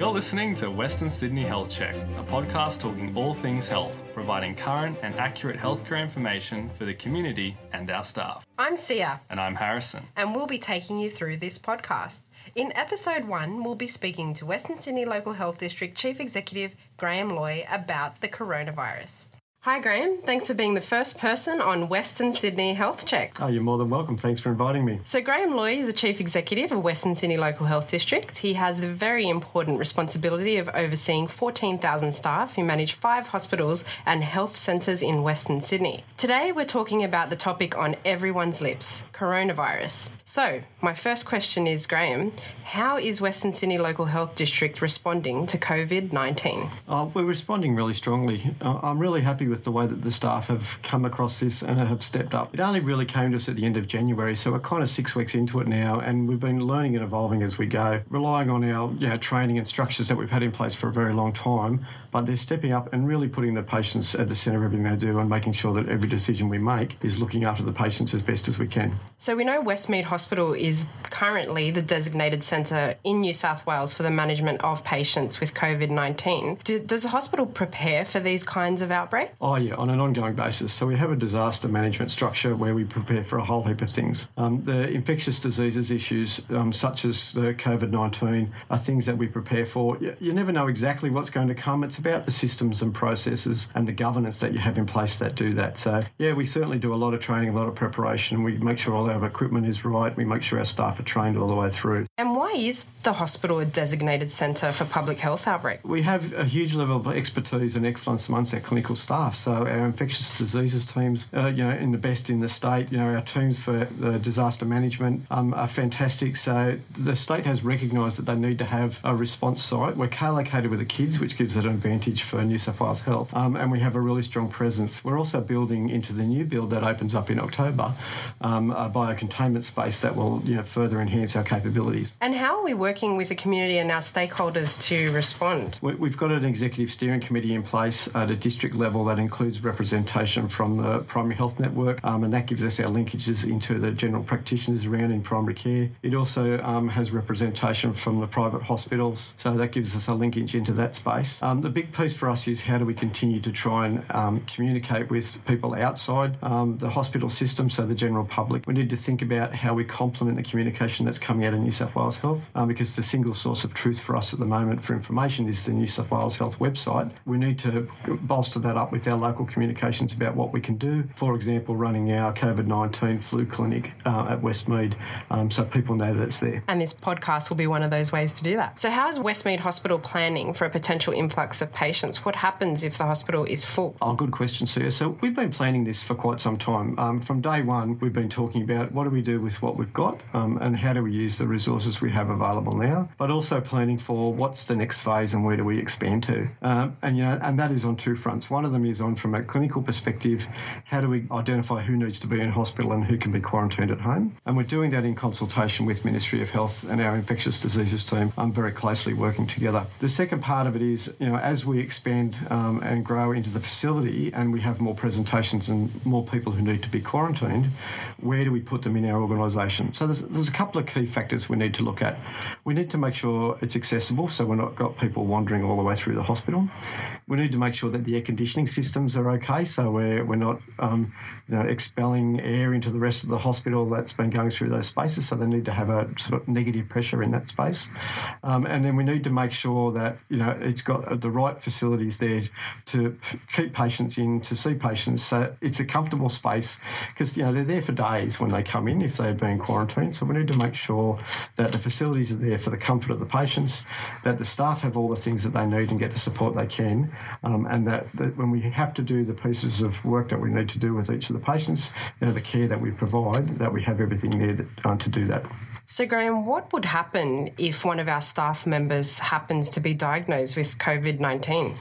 You're listening to Western Sydney Health Check, a podcast talking all things health, providing current and accurate healthcare information for the community and our staff. I'm Sia, And I'm Harrison. and we'll be taking you through this podcast. In episode one, we'll be speaking to Western Sydney Local Health District Chief Executive Graeme Loy about the coronavirus. Hi, Graeme. Thanks for being the first person on Western Sydney Health Check. Oh, you're more than welcome. Thanks for inviting me. So, Graeme Loy is the Chief Executive of Western Sydney Local Health District. He has the very important responsibility of overseeing 14,000 staff who manage five hospitals and health centres in Western Sydney. Today, we're talking about the topic on everyone's lips coronavirus. So, my first question is Graeme, how is Western Sydney Local Health District responding to COVID 19? Uh, we're responding really strongly. Uh, I'm really happy with the way that the staff have come across this and have stepped up. It only really came to us at the end of January, so we're kind of six weeks into it now, and we've been learning and evolving as we go, relying on our you know, training and structures that we've had in place for a very long time. But they're stepping up and really putting the patients at the centre of everything they do and making sure that every decision we make is looking after the patients as best as we can. So, we know Westmead Hospital is currently the designated centre in New South Wales for the management of patients with COVID 19. Do, does the hospital prepare for these kinds of outbreaks? Oh, yeah, on an ongoing basis. So we have a disaster management structure where we prepare for a whole heap of things. Um, the infectious diseases issues, um, such as the COVID 19, are things that we prepare for. You, you never know exactly what's going to come. It's about the systems and processes and the governance that you have in place that do that. So, yeah, we certainly do a lot of training, a lot of preparation. We make sure all our equipment is right. We make sure our staff are trained all the way through. And why is the hospital a designated centre for public health outbreak? We have a huge level of expertise and excellence amongst our clinical staff. So our infectious diseases teams, uh, you know, in the best in the state. You know, our teams for the disaster management um, are fantastic. So the state has recognised that they need to have a response site. We're co-located with the kids, which gives it an advantage for New South Wales Health, um, and we have a really strong presence. We're also building into the new build that opens up in October, um, a biocontainment space that will you know further enhance our capabilities. And how are we working with the community and our stakeholders to respond? We- We've got an executive steering committee in place at a district level that includes representation from the primary health network, um, and that gives us our linkages into the general practitioners around in primary care. It also um, has representation from the private hospitals, so that gives us a linkage into that space. Um, the big piece for us is how do we continue to try and um, communicate with people outside um, the hospital system, so the general public. We need to think about how we complement the communication that's coming out of New South Wales Health, um, because the single source of truth for us at the moment for information is the New South Wales Health website. We need to bolster that up with our local communications about what we can do. For example, running our COVID 19 flu clinic uh, at Westmead um, so people know that it's there. And this podcast will be one of those ways to do that. So, how is Westmead Hospital planning for a potential influx of patients? What happens if the hospital is full? Oh, good question, Sue. So we've been planning this for quite some time. Um, from day one, we've been talking about what do we do with what we've got um, and how do we use the resources we have available now, but also planning for what's the next phase and where do we expand to. Um, and you know, and that is on two fronts. One of them is on from a clinical perspective, how do we identify who needs to be in hospital and who can be quarantined at home? And we're doing that in consultation with Ministry of Health and our infectious diseases team. I'm very closely working together. The second part of it is, you know, as we expand um, and grow into the facility and we have more presentations and more people who need to be quarantined, where do we put them in our organisation? So there's, there's a couple of key factors we need to look at. We need to make sure it's accessible, so we're not got people wandering all the way through the hospital. We need to make sure that the air conditioning systems are okay, so we're, we're not um, you know, expelling air into the rest of the hospital that's been going through those spaces, so they need to have a sort of negative pressure in that space. Um, and then we need to make sure that you know it's got the right facilities there to keep patients in, to see patients. So it's a comfortable space because you know they're there for days when they come in if they've been quarantined. So we need to make sure that the facilities are there for the comfort of the patients, that the staff have all the things that they need and get the support they can, um, and that, that when we have to do the pieces of work that we need to do with each of the patients, you know, the care that we provide, that we have everything there that, uh, to do that. So, Graeme, what would happen if one of our staff members happens to be diagnosed with COVID 19?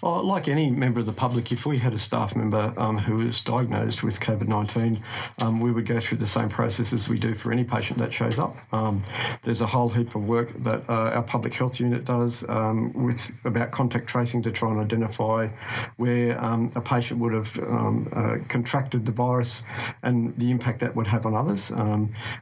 Well, like any member of the public, if we had a staff member um, who was diagnosed with COVID 19, um, we would go through the same process as we do for any patient that shows up. Um, there's a whole heap of work that uh, our public health unit does um, with about contact tracing to try and identify where um, a patient would have um, uh, contracted the virus and the impact that would have on others.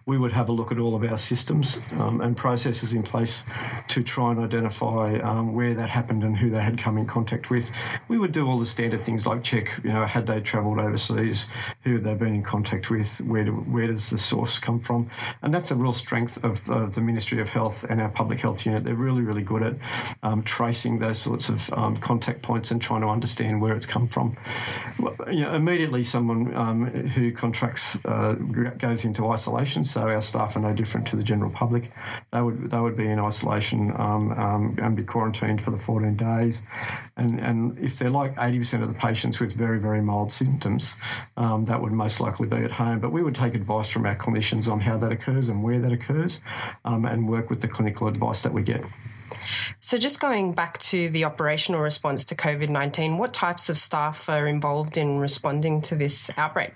We would have a look at all of our systems um, and processes in place to try and identify um, where that happened and who they had come in contact with. We would do all the standard things like check, you know, had they travelled overseas, who had they been in contact with, where do, where does the source come from, and that's a real strength of uh, the Ministry of Health and our public health unit. They're really really good at um, tracing those sorts of um, contact points and trying to understand where it's come from. You know, immediately, someone um, who contracts uh, goes into isolation, so our staff are no different to the general public. They would they would be in isolation um, um, and be quarantined for the 14 days. And, and if they're like 80% of the patients with very, very mild symptoms, um, that would most likely be at home. But we would take advice from our clinicians on how that occurs and where that occurs um, and work with the clinical advice that we get. So, just going back to the operational response to COVID 19, what types of staff are involved in responding to this outbreak?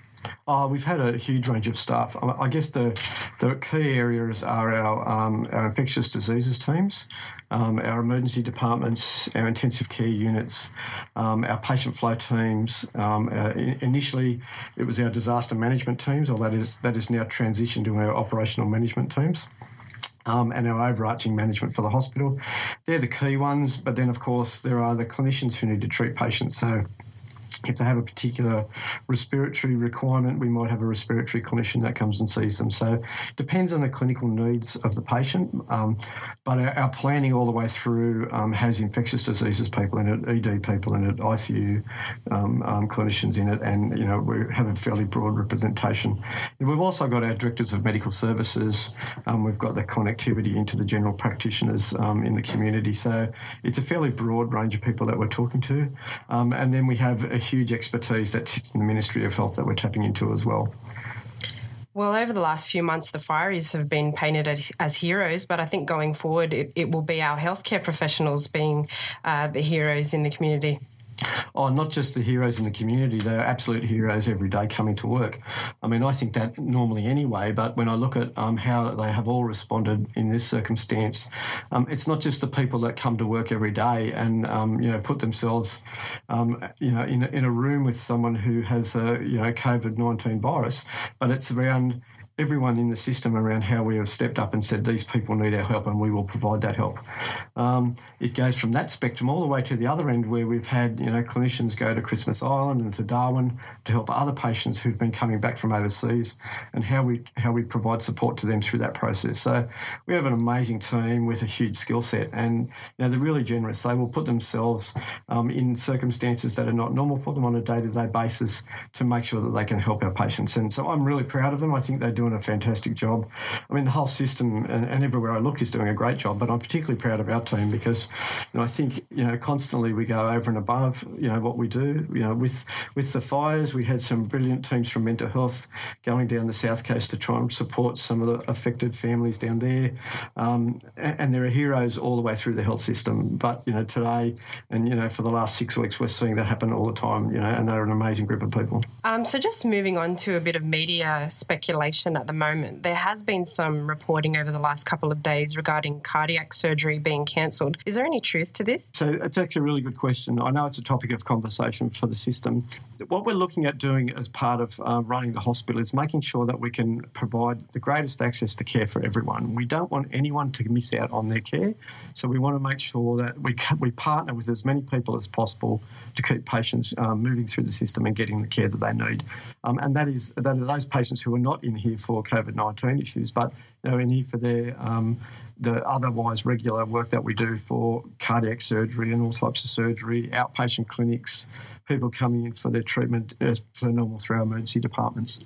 Oh, we've had a huge range of staff. I guess the the key areas are our, um, our infectious diseases teams, um, our emergency departments, our intensive care units, um, our patient flow teams. Um, uh, initially, it was our disaster management teams, or that is that is now transitioned to our operational management teams. Um, and our overarching management for the hospital. They're the key ones, but then, of course, there are the clinicians who need to treat patients. So, if they have a particular respiratory requirement, we might have a respiratory clinician that comes and sees them. So it depends on the clinical needs of the patient. Um, but our, our, planning all the way through um, has infectious diseases people in it, ED people in it, ICU um, um, clinicians in it, and you know we have a fairly broad representation. We've also got our directors of medical services. Um, we've got the connectivity into the general practitioners um, in the community. So it's a fairly broad range of people that we're talking to, and then we have a huge expertise that sits in the Ministry of Health that we're tapping into as well. Well, over the last few months, the fireys have been painted as heroes, but I think going forward, it, it will be our healthcare professionals being uh, the heroes in the community. Oh, not just the heroes in the community, they're absolute heroes every day coming to work. I mean, I think that normally anyway, but when I look at um, how they have all responded in this circumstance, um, it's not just the people that come to work every day and, um, you know, put themselves, um, you know, in, in a room with someone who has a, you know, COVID 19 virus, but it's around everyone in the system around how we have stepped up and said these people need our help and we will provide that help. Um, it goes from that spectrum all the way to the other end where we've had you know clinicians go to Christmas Island and to Darwin to help other patients who've been coming back from overseas and how we how we provide support to them through that process. So we have an amazing team with a huge skill set and you know they're really generous. They will put themselves um, in circumstances that are not normal for them on a day to day basis to make sure that they can help our patients. And so I'm really proud of them. I think they do doing a fantastic job. I mean, the whole system and, and, everywhere I look is doing a great job. But I'm particularly proud of our team because, you know, I think you know constantly we go over and above, you know, what we do. You know, with with the fires, we had some brilliant teams from mental health going down the south coast to try and support some of the affected families down there. Um, and, and there are heroes all the way through the health system. But you know, today and you know, for the last six weeks, we're seeing that happen all the time. You know, and they're an amazing group of people. Um, so just moving on to a bit of media speculation at the moment. There has been some reporting over the last couple of days regarding cardiac surgery being cancelled. Is there any truth to this? So it's actually a really good question. I know it's a topic of conversation for the system. What we're looking at doing as part of uh, running the hospital is making sure that we can provide the greatest access to care for everyone. We don't want anyone to miss out on their care, so we want to make sure that we we partner with as many people as possible to keep patients um, moving through the system and getting the care that they need. Um, and that is that are those patients who are not in here for COVID nineteen issues, but you know, here for their um, the otherwise regular work that we do for cardiac surgery and all types of surgery, outpatient clinics, people coming in for their treatment as per normal through our emergency departments.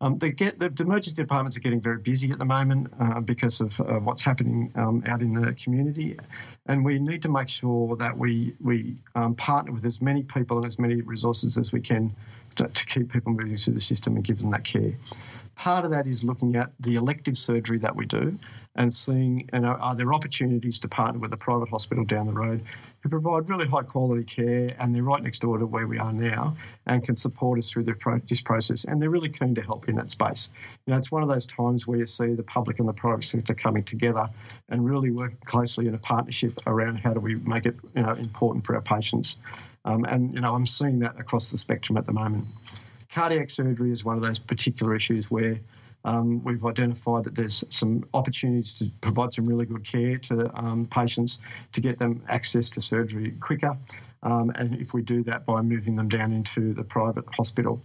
Um, they get the, the, emergency departments are getting very busy at the moment uh, because of uh, what's happening um, out in the community, and we need to make sure that we we um, partner with as many people and as many resources as we can to, keep people moving through the system and give them that care. Part of that is looking at the elective surgery that we do and seeing you know, are there opportunities to partner with a private hospital down the road who provide really high quality care and they're right next door to where we are now and can support us through this process and they're really keen to help in that space. You know, it's one of those times where you see the public and the private sector coming together and really working closely in a partnership around how do we make it you know, important for our patients. Um, and you know, I'm seeing that across the spectrum at the moment cardiac surgery is one of those particular issues where Um, we've identified that there's some opportunities to provide some really good care to um, patients to get them access to surgery quicker. Um, and if we do that by moving them down into the private hospital.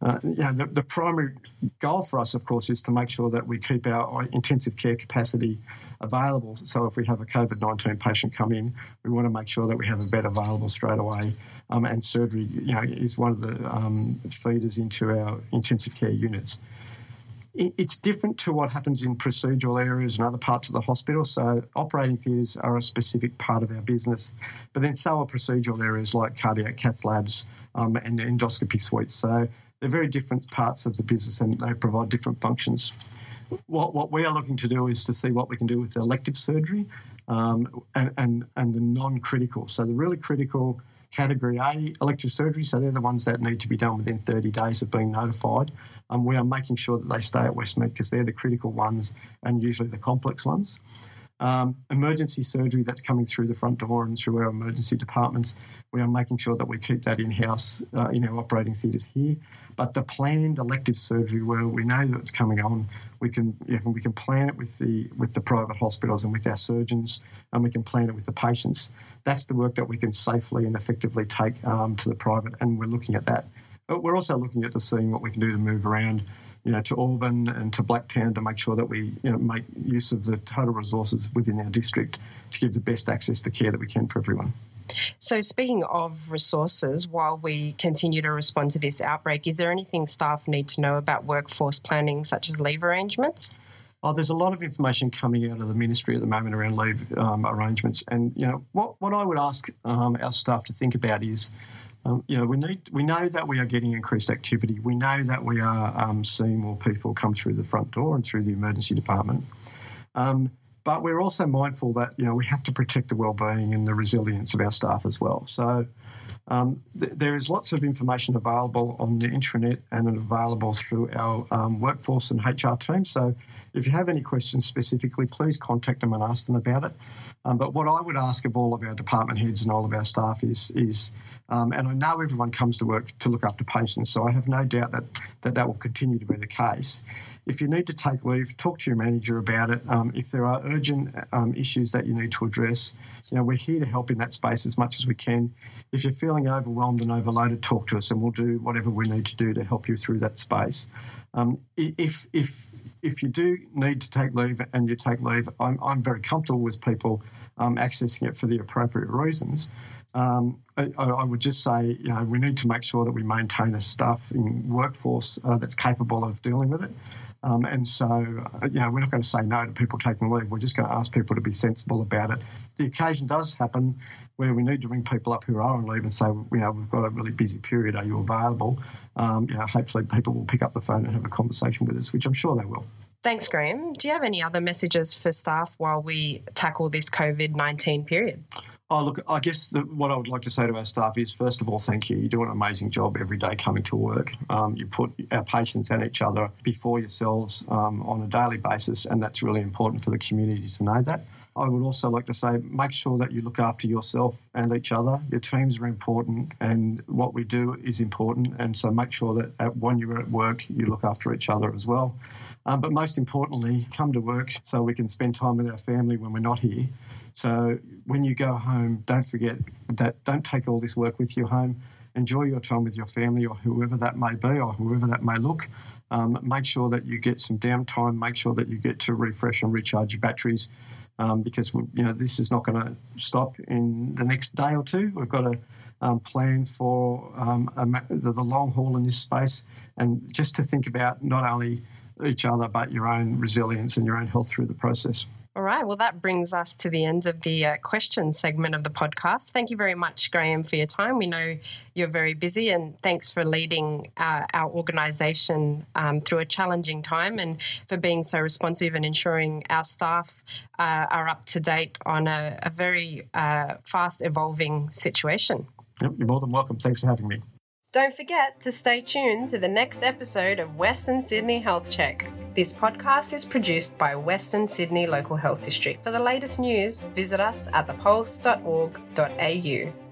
Uh, you know, the, the, primary goal for us, of course, is to make sure that we keep our intensive care capacity available. So if we have a COVID 19 patient come in, we want to make sure that we have a bed available straight away. Um, and surgery, you know, is one of the um, feeders into our intensive care units. It's different to what happens in procedural areas and other parts of the hospital. So, operating theatres are a specific part of our business, but then so are procedural areas like cardiac cath labs um, and endoscopy suites. So, they're very different parts of the business and they provide different functions. What, what we are looking to do is to see what we can do with elective surgery um, and, and, and the non critical. So, the really critical category A elective surgery, so they're the ones that need to be done within 30 days of being notified. Um, we are making sure that they stay at Westmead because they're the critical ones and usually the complex ones. Um, emergency surgery that's coming through the front door and through our emergency departments, we are making sure that we keep that in house uh, in our operating theatres here. But the planned elective surgery, where we know that it's coming on, we can we can plan it with the with the private hospitals and with our surgeons, and we can plan it with the patients. That's the work that we can safely and effectively take um, to the private, and we're looking at that. But we're also looking at just seeing what we can do to move around you know, to Auburn and to Blacktown to make sure that we you know, make use of the total resources within our district to give the best access to care that we can for everyone. So, speaking of resources, while we continue to respond to this outbreak, is there anything staff need to know about workforce planning, such as leave arrangements? Oh, there's a lot of information coming out of the ministry at the moment around leave um, arrangements, and you know what, what I would ask um, our staff to think about is um, you know, we need we know that we are getting increased activity. We know that we are um, seeing more people come through the front door and through the emergency department. Um, but we're also mindful that you know we have to protect the well-being and the resilience of our staff as well. So um, th- there is lots of information available on the intranet and available through our um, workforce and HR team. So if you have any questions specifically, please contact them and ask them about it. Um, but what I would ask of all of our department heads and all of our staff is is um, and I know everyone comes to work to look after patients, so I have no doubt that, that that will continue to be the case. If you need to take leave, talk to your manager about it. Um, if there are urgent um, issues that you need to address, you know, we're here to help in that space as much as we can. If you're feeling overwhelmed and overloaded, talk to us and we'll do whatever we need to do to help you through that space. Um, if, if, if you do need to take leave and you take leave, I'm, I'm very comfortable with people um, accessing it for the appropriate reasons. Um, I, I, would just say, you know, we need to make sure that we maintain a staffing workforce uh, that's capable of dealing with it. Um, and so, uh, you know, we're not going to say no to people taking leave. We're just going to ask people to be sensible about it. The occasion does happen where we need to ring people up who are on leave and say, you know, we've got a really busy period. Are you available? Um, you know, hopefully people will pick up the phone and have a conversation with us, which I'm sure they will. Thanks, Graeme. Do you have any other messages for staff while we tackle this COVID 19 period? Oh, look, I guess the, what I would like to say to our staff is first of all, thank you. You do an amazing job every day coming to work. Um, you put our patients and each other before yourselves um, on a daily basis, and that's really important for the community to know that. I would also like to say make sure that you look after yourself and each other. Your teams are important, and what we do is important. And so make sure that when you're at work, you look after each other as well. Um, but most importantly, come to work so we can spend time with our family when we're not here. So when you go home, don't forget that don't take all this work with you home. Enjoy your time with your family or whoever that may be or whoever that may look. Um, make sure that you get some downtime. Make sure that you get to refresh and recharge your batteries um, because you know this is not going to stop in the next day or two. We've got to um, plan for um, a, the, the long haul in this space and just to think about not only each other but your own resilience and your own health through the process. All right. Well, that brings us to the end of the uh, question segment of the podcast. Thank you very much, Graeme, for your time. We know you're very busy, and thanks for leading uh, our organisation um, through a challenging time and for being so responsive and ensuring our staff uh, are up to date on a, a very uh, fast evolving situation. Yep, you're more than welcome. Thanks for having me. Don't forget to stay tuned to the next episode of Western Sydney Health Check. This podcast is produced by Western Sydney Local Health District. For the latest news, visit us at thepulse.org.au.